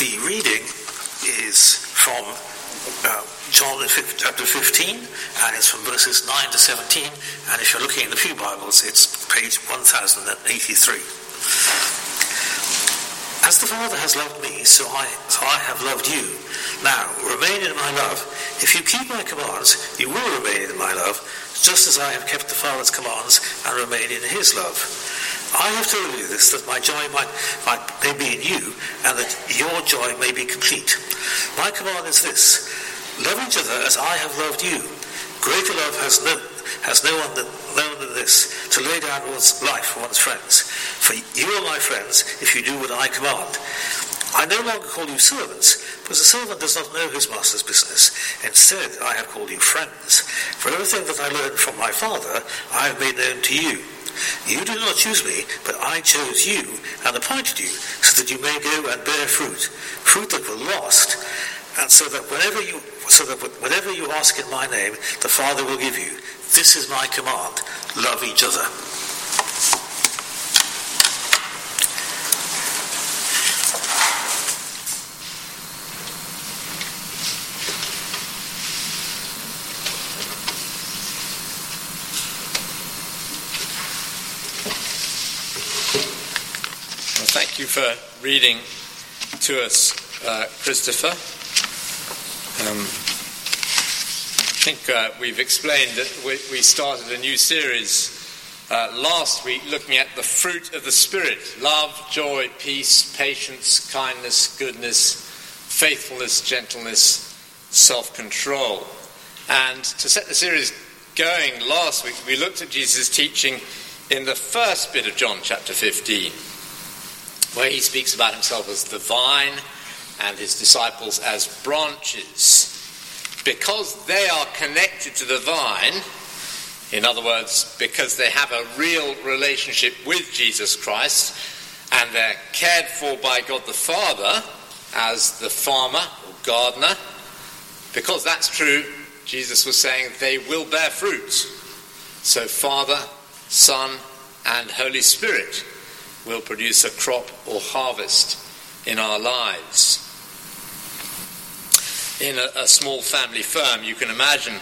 The reading is from uh, John chapter 15, and it's from verses 9 to 17. And if you're looking in the Pew Bibles, it's page 1083. As the Father has loved me, so I, so I have loved you. Now, remain in my love. If you keep my commands, you will remain in my love, just as I have kept the Father's commands and remain in his love. I have told you this, that my joy might, might, be in you, and that your joy may be complete. My command is this, love each other as I have loved you. Greater love has no, has no one known than this, to lay down one's life for one's friends. For you are my friends if you do what I command. I no longer call you servants, because a servant does not know his master's business. Instead, I have called you friends. For everything that I learned from my Father, I have made known to you. You did not choose me, but I chose you and appointed you, so that you may go and bear fruit, fruit that will last, and so that whenever you so that whatever you ask in my name, the Father will give you. This is my command. Love each other. For reading to us, uh, Christopher. Um, I think uh, we've explained that we, we, started a new series uh, last week looking at the fruit of the Spirit love, joy, peace, patience, kindness, goodness, faithfulness, gentleness, self control. And to set the series going last week, we looked at Jesus' teaching in the first bit of John chapter 15, where he speaks about himself as the vine and his disciples as branches. Because they are connected to the vine, in other words, because they have a real relationship with Jesus Christ and they're cared for by God the Father as the farmer or gardener, because that's true, Jesus was saying they will bear fruit. So, Father, Son, and Holy Spirit will produce a crop or harvest in our lives in a, a small family firm, you can imagine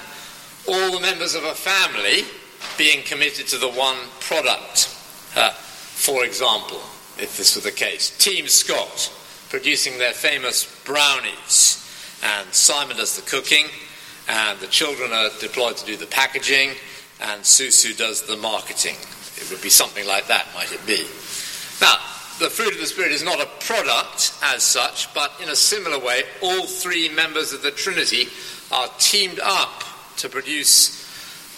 all the members of a family being committed to the one product. Uh, for example, if this were the case, Team Scott producing their famous brownies, and Simon does the cooking, and the children are deployed to do the packaging, and Susu does the marketing. It would be something like that, might it be? Now, the fruit of the Spirit is not a product as such, but in a similar way, all three members of the Trinity are teamed up to produce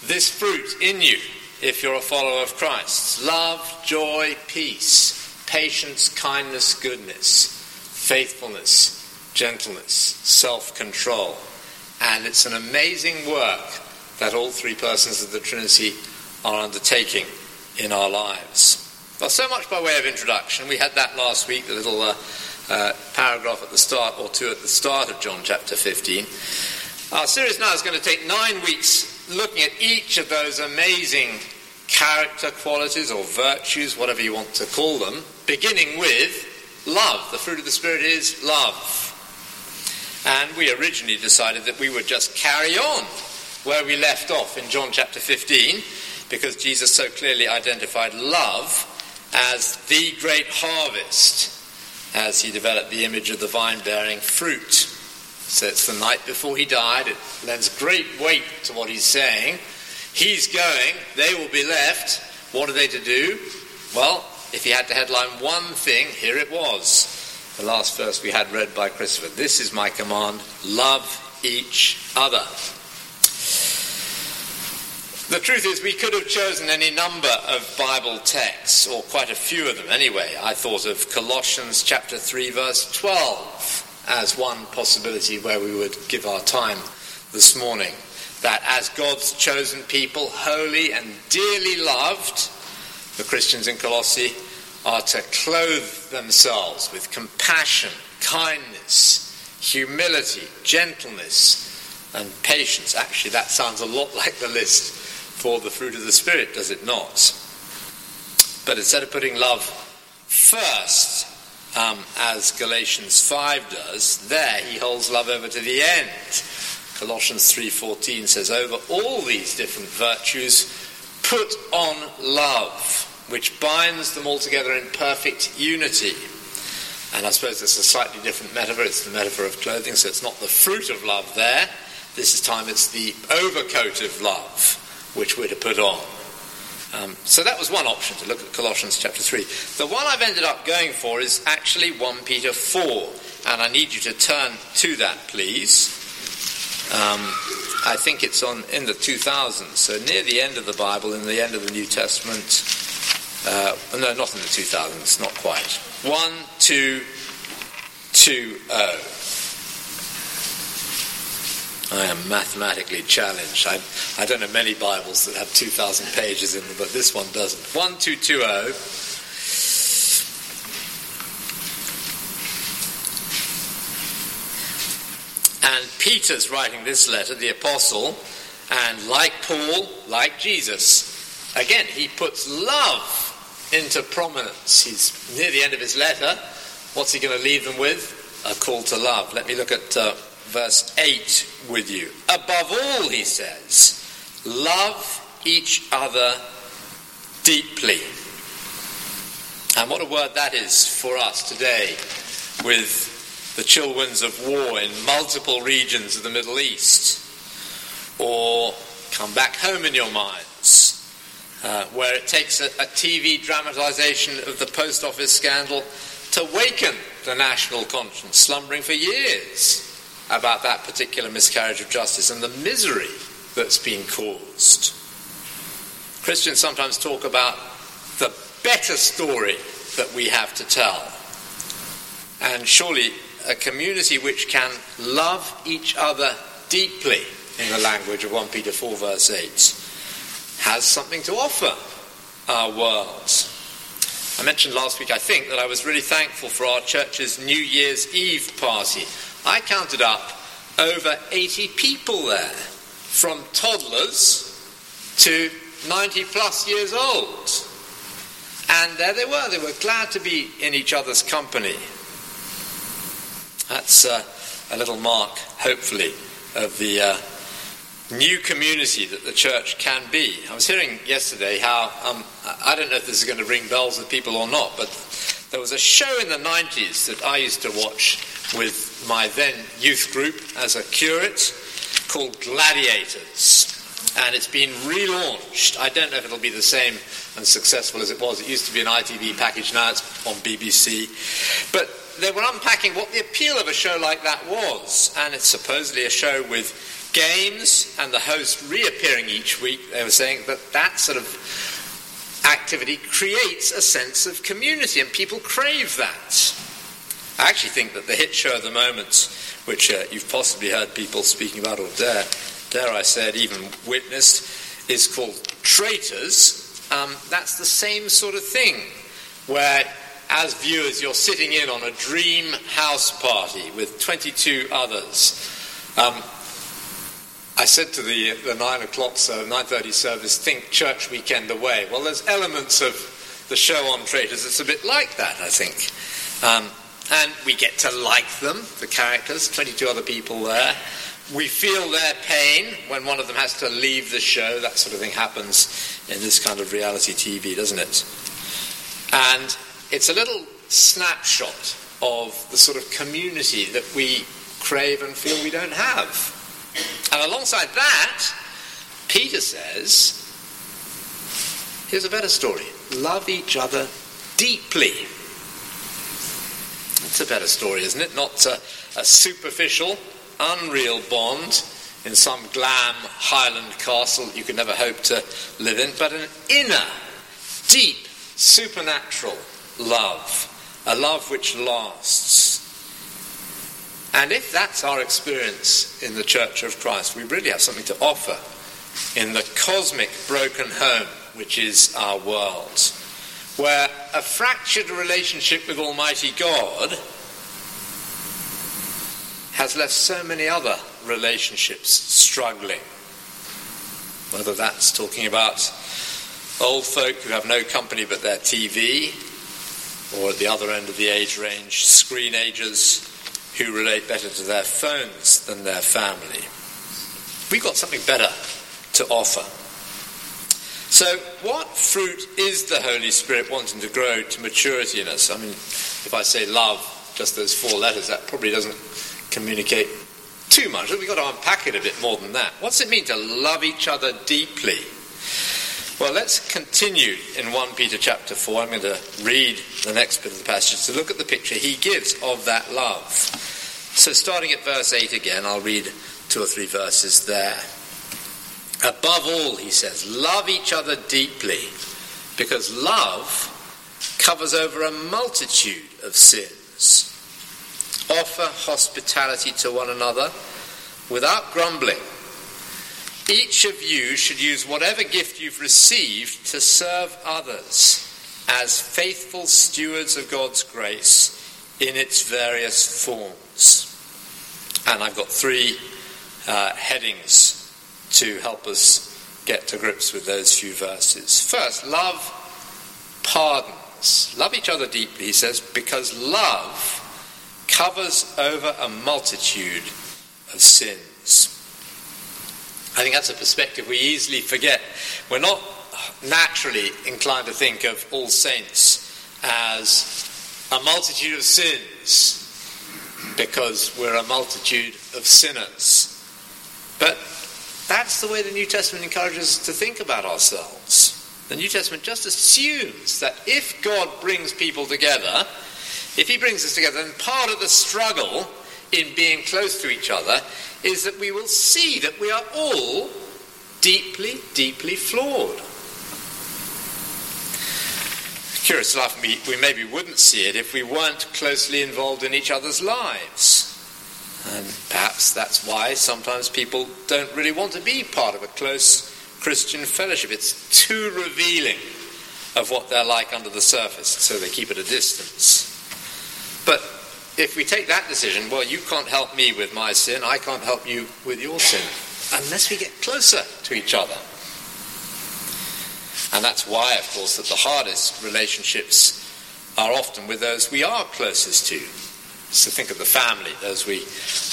this fruit in you if you're a follower of Christ love, joy, peace, patience, kindness, goodness, faithfulness, gentleness, self control. And it's an amazing work that all three persons of the Trinity are undertaking in our lives. So much by way of introduction. We had that last week, the little uh, uh, paragraph at the start, or two at the start of John chapter 15. Our series now is going to take nine weeks looking at each of those amazing character qualities or virtues, whatever you want to call them, beginning with love. The fruit of the Spirit is love. And we originally decided that we would just carry on where we left off in John chapter 15 because Jesus so clearly identified love as the great harvest as he developed the image of the vine bearing fruit. So it's the night before he died. It lends great weight to what he's saying. He's going, they will be left. What are they to do? Well, if he had to headline one thing, here it was. The last verse we had read by Christopher. This is my command love each other. The truth is, we could have chosen any number of Bible texts, or quite a few of them anyway. I thought of Colossians chapter 3, verse 12, as one possibility where we would give our time this morning. That as God's chosen people, holy and dearly loved, the Christians in Colossae are to clothe themselves with compassion, kindness, humility, gentleness, and patience. Actually, that sounds a lot like the list for the fruit of the Spirit, does it not? But instead of putting love first, um, as Galatians 5 does, there he holds love over to the end. Colossians 3:14 says over all these different virtues put on love which binds them all together in perfect unity. And I suppose it's a slightly different metaphor. It's the metaphor of clothing, so it's not the fruit of love there. This time it's the overcoat of love which we're to put on. Um, so that was one option to look at Colossians chapter 3. The one I've ended up going for is actually 1 Peter 4, and I need you to turn to that, please. Um, I think it's on in the 2000s, so near the end of the Bible, in the end of the New Testament. Uh, no, not in the 2000s, not quite. 1, 2, 2, 0. I am mathematically challenged. I, I don't know many Bibles that have 2,000 pages in them, but this one doesn't. 1220. And Peter's writing this letter, the apostle, and like Paul, like Jesus, again, he puts love into prominence. He's near the end of his letter. What's he going to leave them with? A call to love. Let me look at. Uh, verse 8 with you. Above all, he says, love each other deeply. And what a word that is for us today with the chill winds of war in multiple regions of the Middle East. Or come back home in your minds, uh, where it takes a, a TV dramatization of the post office scandal to waken the national conscience, slumbering for years about that particular miscarriage of justice and the misery that's been caused. Christians sometimes talk about the better story that we have to tell. And surely a community which can love each other deeply, in the language of 1 Peter 4, verse 8, has something to offer our world. I mentioned last week, I think, that I was really thankful for our church's New Year's Eve party. I counted up over 80 people there, from toddlers to 90 plus years old. And there they were, they were glad to be in each other's company. That's uh, a little mark, hopefully, of the uh, new community that the church can be. I was hearing yesterday how, um, I don't know if this is going to ring bells with people or not, but there was a show in the 90s that I used to watch with my then youth group as a curate called Gladiators. And it's been relaunched. I don't know if it'll be the same and successful as it was. It used to be an ITV package, now it's on BBC. But they were unpacking what the appeal of a show like that was. And it's supposedly a show with games and the host reappearing each week. They were saying that that sort of activity creates a sense of community, and people crave that. I actually think that the hit show of the moment, which uh, you've possibly heard people speaking about, or dare, dare I said, even witnessed, is called Traitors. Um, that's the same sort of thing, where as viewers you're sitting in on a dream house party with 22 others. Um, I said to the, the 9 o'clock, so 9.30 service, think church weekend away. Well, there's elements of the show on Traitors It's a bit like that, I think. Um, and we get to like them, the characters, 22 other people there. We feel their pain when one of them has to leave the show. That sort of thing happens in this kind of reality TV, doesn't it? And it's a little snapshot of the sort of community that we crave and feel we don't have. And alongside that, Peter says, here's a better story love each other deeply. It's a better story, isn't it? Not a, a superficial, unreal bond in some glam Highland castle you could never hope to live in, but an inner, deep, supernatural love. A love which lasts. And if that's our experience in the Church of Christ, we really have something to offer in the cosmic broken home which is our world where a fractured relationship with Almighty God has left so many other relationships struggling. Whether that's talking about old folk who have no company but their TV, or at the other end of the age range, screenagers who relate better to their phones than their family. We've got something better to offer. So, what fruit is the Holy Spirit wanting to grow to maturity in us? I mean, if I say love, just those four letters, that probably doesn't communicate too much. We've got to unpack it a bit more than that. What's it mean to love each other deeply? Well, let's continue in 1 Peter chapter 4. I'm going to read the next bit of the passage to look at the picture he gives of that love. So, starting at verse 8 again, I'll read two or three verses there. Above all, he says, love each other deeply, because love covers over a multitude of sins. Offer hospitality to one another without grumbling. Each of you should use whatever gift you've received to serve others as faithful stewards of God's grace in its various forms. And I've got three uh, headings to help us get to grips with those few verses. First, love pardons. Love each other deeply, he says, because love covers over a multitude of sins. I think that's a perspective we easily forget. We're not naturally inclined to think of all saints as a multitude of sins because we're a multitude of sinners. But that's the way the New Testament encourages us to think about ourselves. The New Testament just assumes that if God brings people together, if He brings us together, then part of the struggle in being close to each other is that we will see that we are all deeply, deeply flawed. Curious enough, we, we maybe wouldn't see it if we weren't closely involved in each other's lives. And perhaps that's why sometimes people don't really want to be part of a close Christian fellowship. It's too revealing of what they're like under the surface, so they keep at a distance. But if we take that decision, well, you can't help me with my sin, I can't help you with your sin, unless we get closer to each other. And that's why, of course, that the hardest relationships are often with those we are closest to. So think of the family. Those we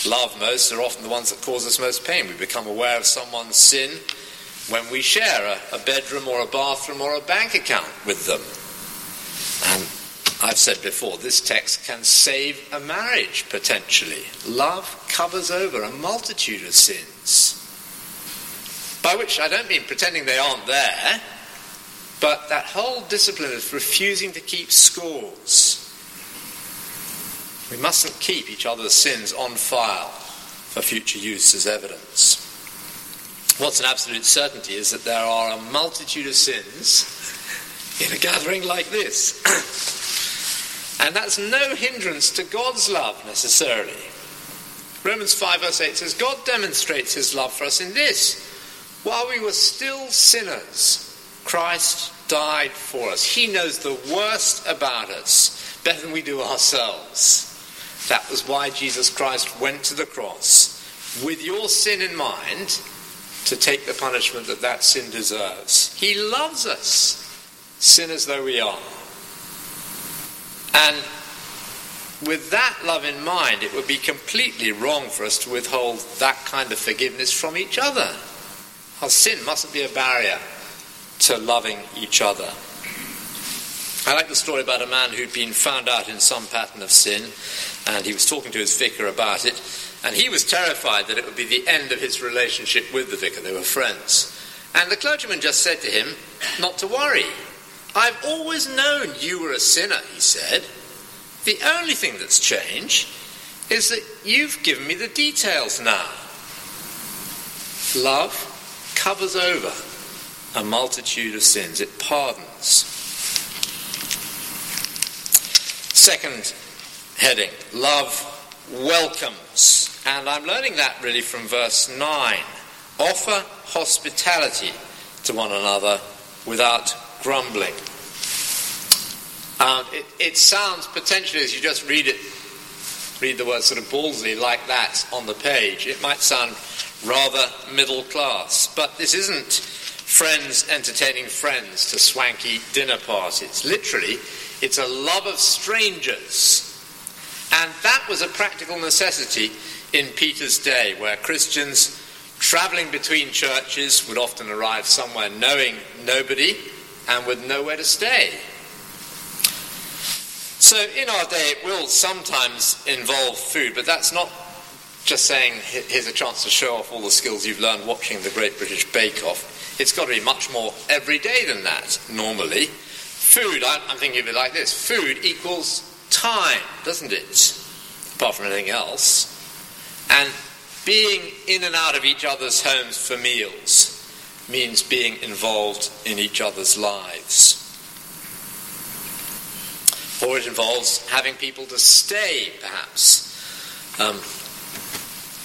love most are often the ones that cause us most pain. We become aware of someone's sin when we share a, a bedroom or a bathroom or a bank account with them. And I've said before, this text can save a marriage potentially. Love covers over a multitude of sins. By which I don't mean pretending they aren't there, but that whole discipline of refusing to keep scores. We mustn't keep each other's sins on file for future use as evidence. What's an absolute certainty is that there are a multitude of sins in a gathering like this. and that's no hindrance to God's love necessarily. Romans 5 verse 8 says, God demonstrates his love for us in this. While we were still sinners, Christ died for us. He knows the worst about us better than we do ourselves. That was why Jesus Christ went to the cross with your sin in mind to take the punishment that that sin deserves. He loves us, sinners though we are. And with that love in mind, it would be completely wrong for us to withhold that kind of forgiveness from each other. Our sin mustn't be a barrier to loving each other. I like the story about a man who'd been found out in some pattern of sin, and he was talking to his vicar about it, and he was terrified that it would be the end of his relationship with the vicar. They were friends. And the clergyman just said to him, Not to worry. I've always known you were a sinner, he said. The only thing that's changed is that you've given me the details now. Love covers over a multitude of sins, it pardons. Second heading love welcomes. And I'm learning that really from verse 9. Offer hospitality to one another without grumbling. Um, it, it, sounds potentially, as you just read it, read the word sort of ballsy like that on the page, it might sound rather middle class. But this isn't friends entertaining friends to swanky dinner parties. It's literally, It's a love of strangers. And that was a practical necessity in Peter's day, where Christians traveling between churches would often arrive somewhere knowing nobody and with nowhere to stay. So, in our day, it will sometimes involve food, but that's not just saying, here's a chance to show off all the skills you've learned watching the Great British Bake Off. It's got to be much more everyday than that, normally. Food, I'm thinking of it like this food equals time, doesn't it? Apart from anything else. And being in and out of each other's homes for meals means being involved in each other's lives. Or it involves having people to stay, perhaps. Um,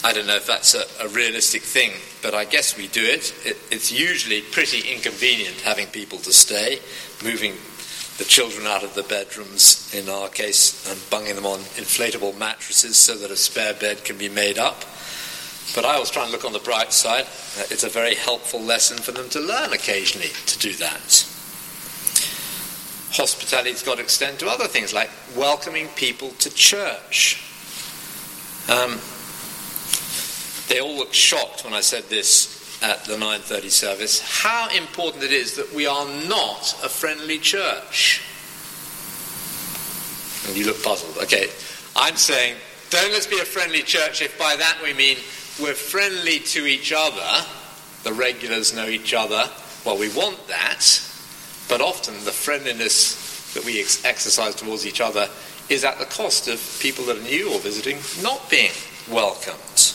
I don't know if that's a, a, realistic thing, but I guess we do it. it. It's usually pretty inconvenient having people to stay, moving the children out of the bedrooms, in our case, and bunging them on inflatable mattresses so that a spare bed can be made up. But I always try and look on the bright side. Uh, it's a very helpful lesson for them to learn occasionally to do that. Hospitality's got to extend to other things like welcoming people to church. Um, they all looked shocked when I said this at the 9:30 service. How important it is that we are not a friendly church. And you look puzzled. Okay, I'm saying don't let's be a friendly church if by that we mean we're friendly to each other, the regulars know each other. Well, we want that, but often the friendliness that we ex- exercise towards each other is at the cost of people that are new or visiting not being welcomed.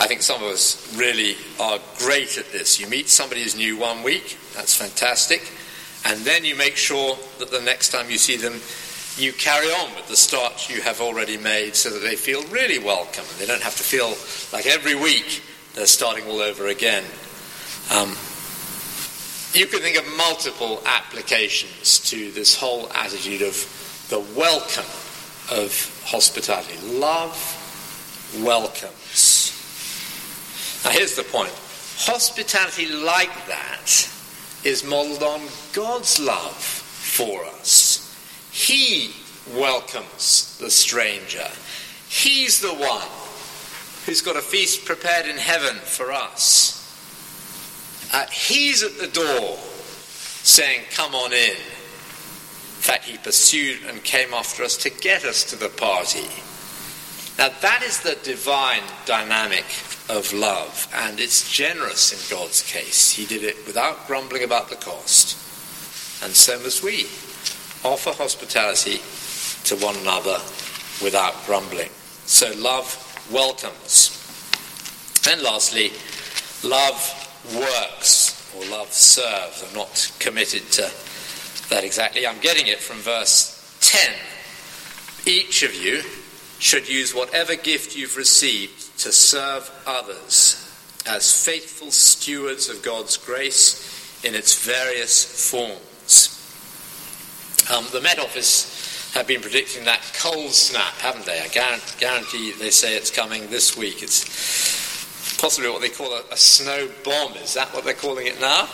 I think some of us really are great at this. You meet somebody who's new one week, that's fantastic, and then you make sure that the next time you see them, you carry on with the start you have already made so that they feel really welcome and they don't have to feel like every week they're starting all over again. Um, you can think of multiple applications to this whole attitude of the welcome of hospitality. Love welcomes. Now, here's the point hospitality like that is modeled on God's love for us. He welcomes the stranger. He's the one who's got a feast prepared in heaven for us. Uh, he's at the door saying, Come on in. In fact, he pursued and came after us to get us to the party. Now, that is the divine dynamic of love, and it's generous in God's case. He did it without grumbling about the cost. And so must we offer hospitality to one another without grumbling. So love welcomes. And lastly, love works or love serves. I'm not committed to that exactly. I'm getting it from verse 10. Each of you should use whatever gift you've received to serve others as faithful stewards of God's grace in its various forms. Um, the Met Office have been predicting that cold snap, haven't they? I guarantee they say it's coming this week. It's possibly what they call a, a snow bomb. Is that what they're calling it now?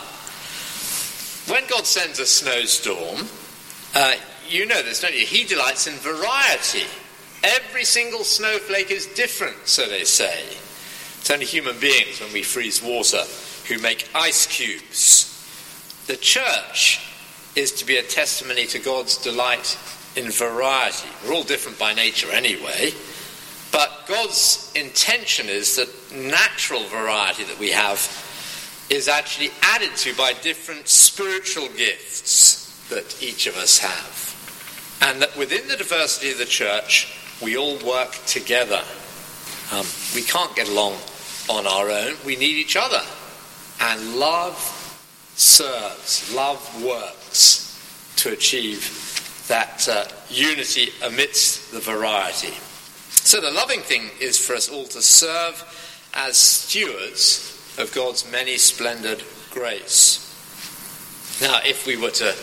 When God sends a snowstorm, uh, you know this, don't you? He delights in variety. Every single snowflake is different, so they say. It's only human beings, when we freeze water, who make ice cubes. The church is to be a testimony to God's delight in variety. We're all different by nature anyway, but God's intention is that natural variety that we have is actually added to by different spiritual gifts that each of us have. And that within the diversity of the church, we all work together. Um, we can't get along on our own, we need each other. And love serves, love works to achieve that uh, unity amidst the variety. So the loving thing is for us all to serve as stewards of God's many splendid grace. Now, if we were to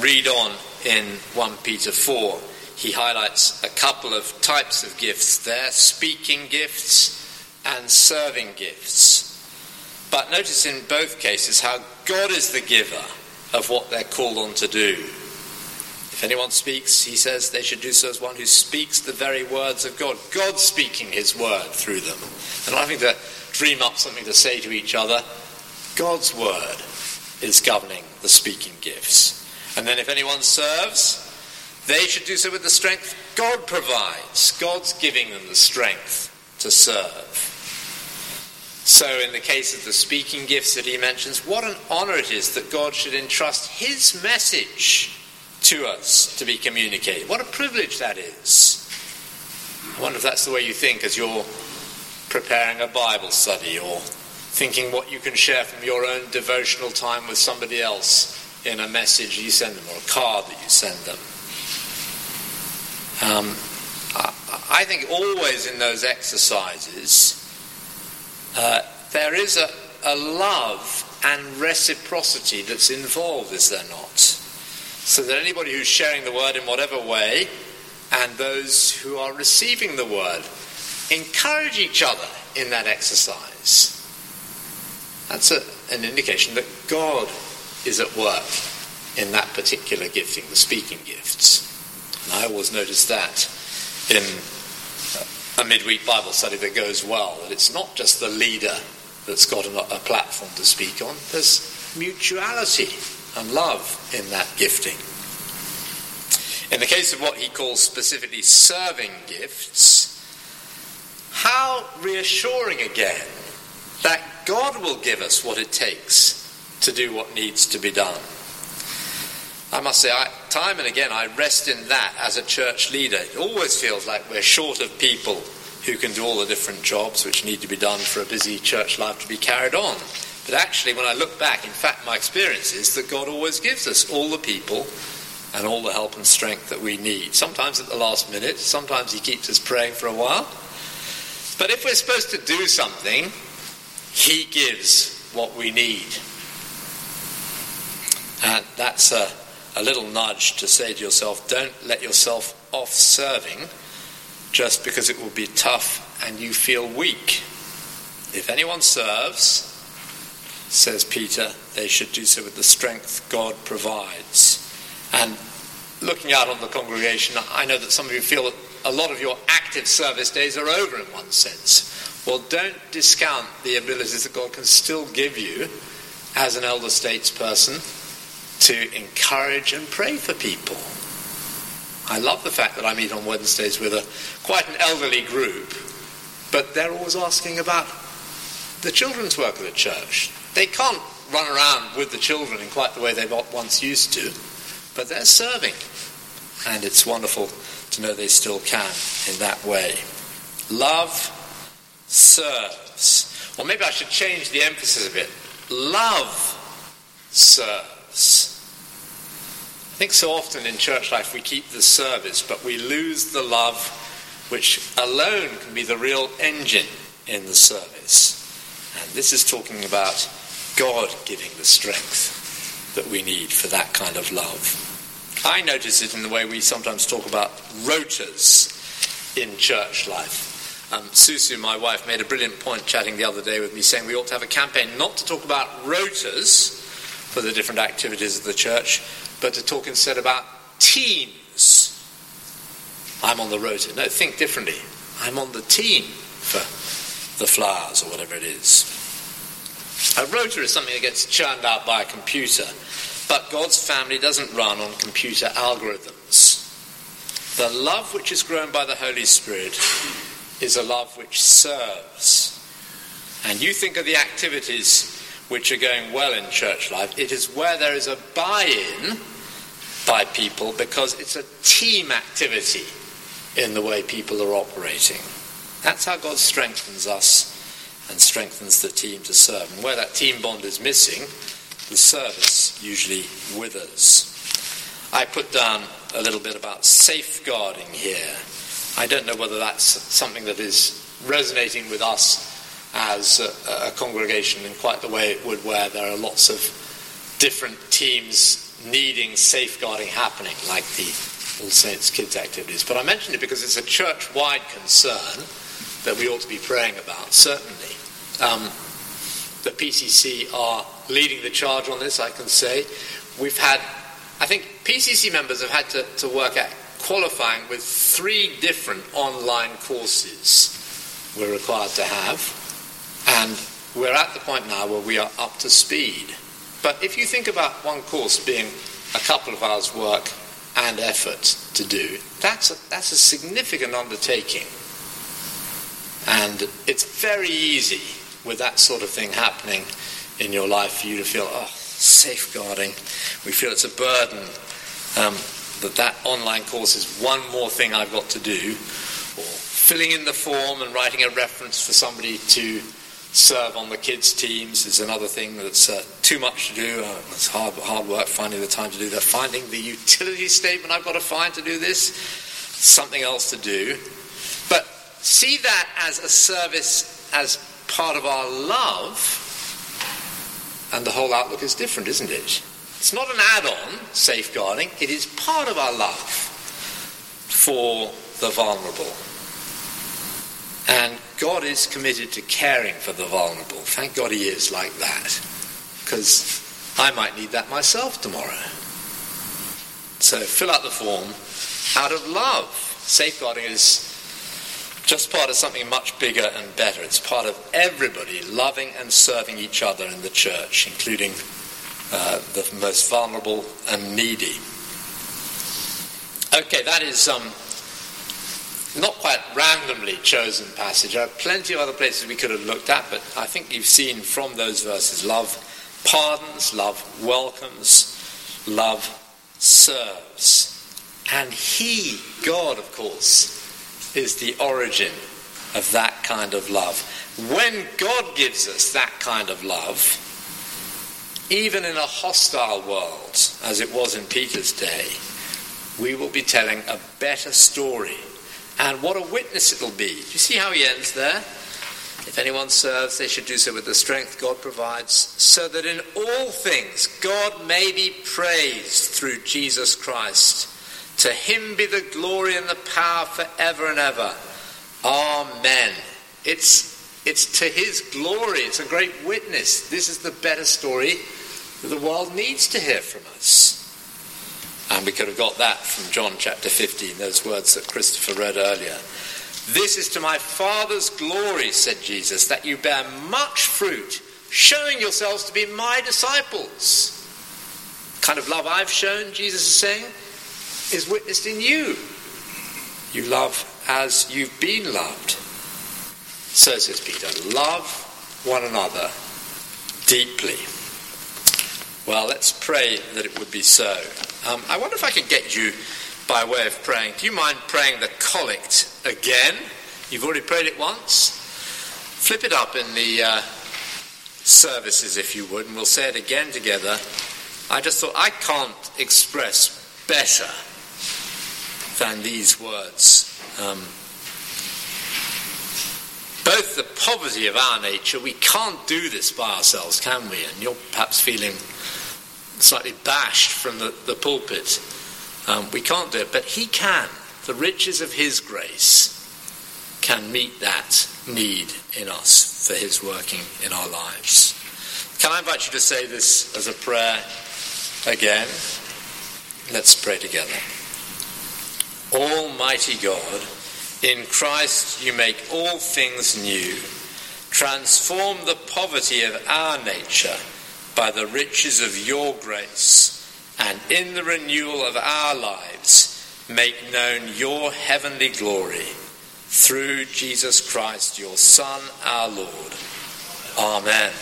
read on in 1 Peter 4, he highlights a couple of types of gifts there speaking gifts and serving gifts. But notice in both cases how God is the giver of what they're called on to do. If anyone speaks, he says they should do so as one who speaks the very words of God. God speaking his word through them. And not having to dream up something to say to each other. God's word is governing the speaking gifts. And then if anyone serves, they should do so with the strength God provides. God's giving them the strength to serve. So, in the case of the speaking gifts that he mentions, what an honor it is that God should entrust his message to us to be communicated. What a privilege that is. I wonder if that's the way you think as you're preparing a Bible study or thinking what you can share from your own devotional time with somebody else in a message you send them or a card that you send them. Um, I think always in those exercises, uh, there is a, a love and reciprocity that's involved, is there not? So that anybody who's sharing the word in whatever way and those who are receiving the word encourage each other in that exercise. That's a, an indication that God is at work in that particular gifting, the speaking gifts. And I always notice that in a midweek Bible study that goes well, that it's not just the leader that's got a, a platform to speak on, there's mutuality and love in that gifting. In the case of what he calls specifically serving gifts, how reassuring again that God will give us what it takes to do what needs to be done. I must say, I, time and again, I rest in that as a church leader. It always feels like we're short of people who can do all the different jobs which need to be done for a busy church life to be carried on. But actually, when I look back, in fact, my experience is that God always gives us all the people and all the help and strength that we need. Sometimes at the last minute, sometimes He keeps us praying for a while. But if we're supposed to do something, He gives what we need. And that's a, a little nudge to say to yourself don't let yourself off serving just because it will be tough and you feel weak. If anyone serves, says Peter, they should do so with the strength God provides. And looking out on the congregation, I know that some of you feel that a lot of your active service days are over in one sense. Well, don't discount the abilities that God can still give you as an elder statesperson to encourage and pray for people. I love the fact that I meet on Wednesdays with a quite an elderly group, but they're always asking about the children's work of the church. They can't run around with the children in quite the way they once used to, but they're serving. And it's wonderful to know they still can in that way. Love serves. Or maybe I should change the emphasis a bit. Love serves. I think so often in church life we keep the service, but we lose the love which alone can be the real engine in the service. And this is talking about God giving the strength that we need for that kind of love. I notice it in the way we sometimes talk about rotas in church life. Um, Susu, my wife, made a brilliant point chatting the other day with me, saying we ought to have a campaign not to talk about rotas for the different activities of the church, but to talk instead about teams. I'm on the rota. No, think differently. I'm on the team for the flowers or whatever it is. A rota is something that gets churned out by a computer but God's family doesn't run on computer algorithms. The love which is grown by the Holy Spirit is a love which serves. And you think of the activities which are going well in church life, it is where there is a buy in by people because it's a team activity in the way people are operating. That's how God strengthens us and strengthens the team to serve. And where that team bond is missing, the service usually withers. I put down a little bit about safeguarding here. I don't know whether that's something that is resonating with us as a, a, congregation in quite the way it would where there are lots of different teams needing safeguarding happening, like the All Saints Kids activities. But I mention it because it's a church wide concern that we ought to be praying about, certainly. Um, the PCC are leading the charge on this, I can say. We've had I think PCC members have had to, to work at qualifying with three different online courses we're required to have, and we're at the point now where we are up to speed. But if you think about one course being a couple of hours' work and effort to do, that's a, that's a significant undertaking. And it's very easy with that sort of thing happening in your life for you to feel, oh, safeguarding. We feel it's a burden um, that that online course is one more thing I've got to do, or filling in the form and writing a reference for somebody to serve on the kids' teams is another thing that's uh, too much to do. Uh, it's hard, hard work finding the time to do that. Finding the utility statement I've got to find to do this, something else to do. But see that as a service, as part of our love, and the whole outlook is different, isn't it? It's not an add on, safeguarding, it is part of our love for the vulnerable. And God is committed to caring for the vulnerable. Thank God He is like that. Because I might need that myself tomorrow. So fill out the form out of love. Safeguarding is just part of something much bigger and better. It's part of everybody loving and serving each other in the church, including uh, the most vulnerable and needy. Okay, that is um, not quite randomly chosen passage. There are plenty of other places we could have looked at, but I think you've seen from those verses love pardons, love welcomes, love serves. And He, God, of course, is the origin of that kind of love. When God gives us that kind of love, even in a hostile world, as it was in Peter's day, we will be telling a better story and what a witness it'll be. Do you see how he ends there? If anyone serves, they should do so with the strength God provides, so that in all things God may be praised through Jesus Christ. To him be the glory and the power forever and ever. Amen. It's, it's to his glory. It's a great witness. This is the better story that the world needs to hear from us. And we could have got that from John chapter 15, those words that Christopher read earlier. This is to my Father's glory, said Jesus, that you bear much fruit, showing yourselves to be my disciples. The kind of love I've shown, Jesus is saying, is witnessed in you. You love as you've been loved. So says Peter, love one another deeply. Well, let's pray that it would be so. Um, I wonder if I could get you, by way of praying, do you mind praying the collect again? You've already prayed it once. Flip it up in the uh, services, if you would, and we'll say it again together. I just thought I can't express better than these words. Um, both the poverty of our nature, we can't do this by ourselves, can we? And you're perhaps feeling slightly bashed from the, the pulpit. Um, we can't do it, but He can. The riches of His grace can meet that need in us for His working in our lives. Can I invite you to say this as a prayer again? Let's pray together. Almighty God, in Christ you make all things new. Transform the poverty of our nature by the riches of your grace, and in the renewal of our lives, make known your heavenly glory through Jesus Christ, your Son, our Lord. Amen.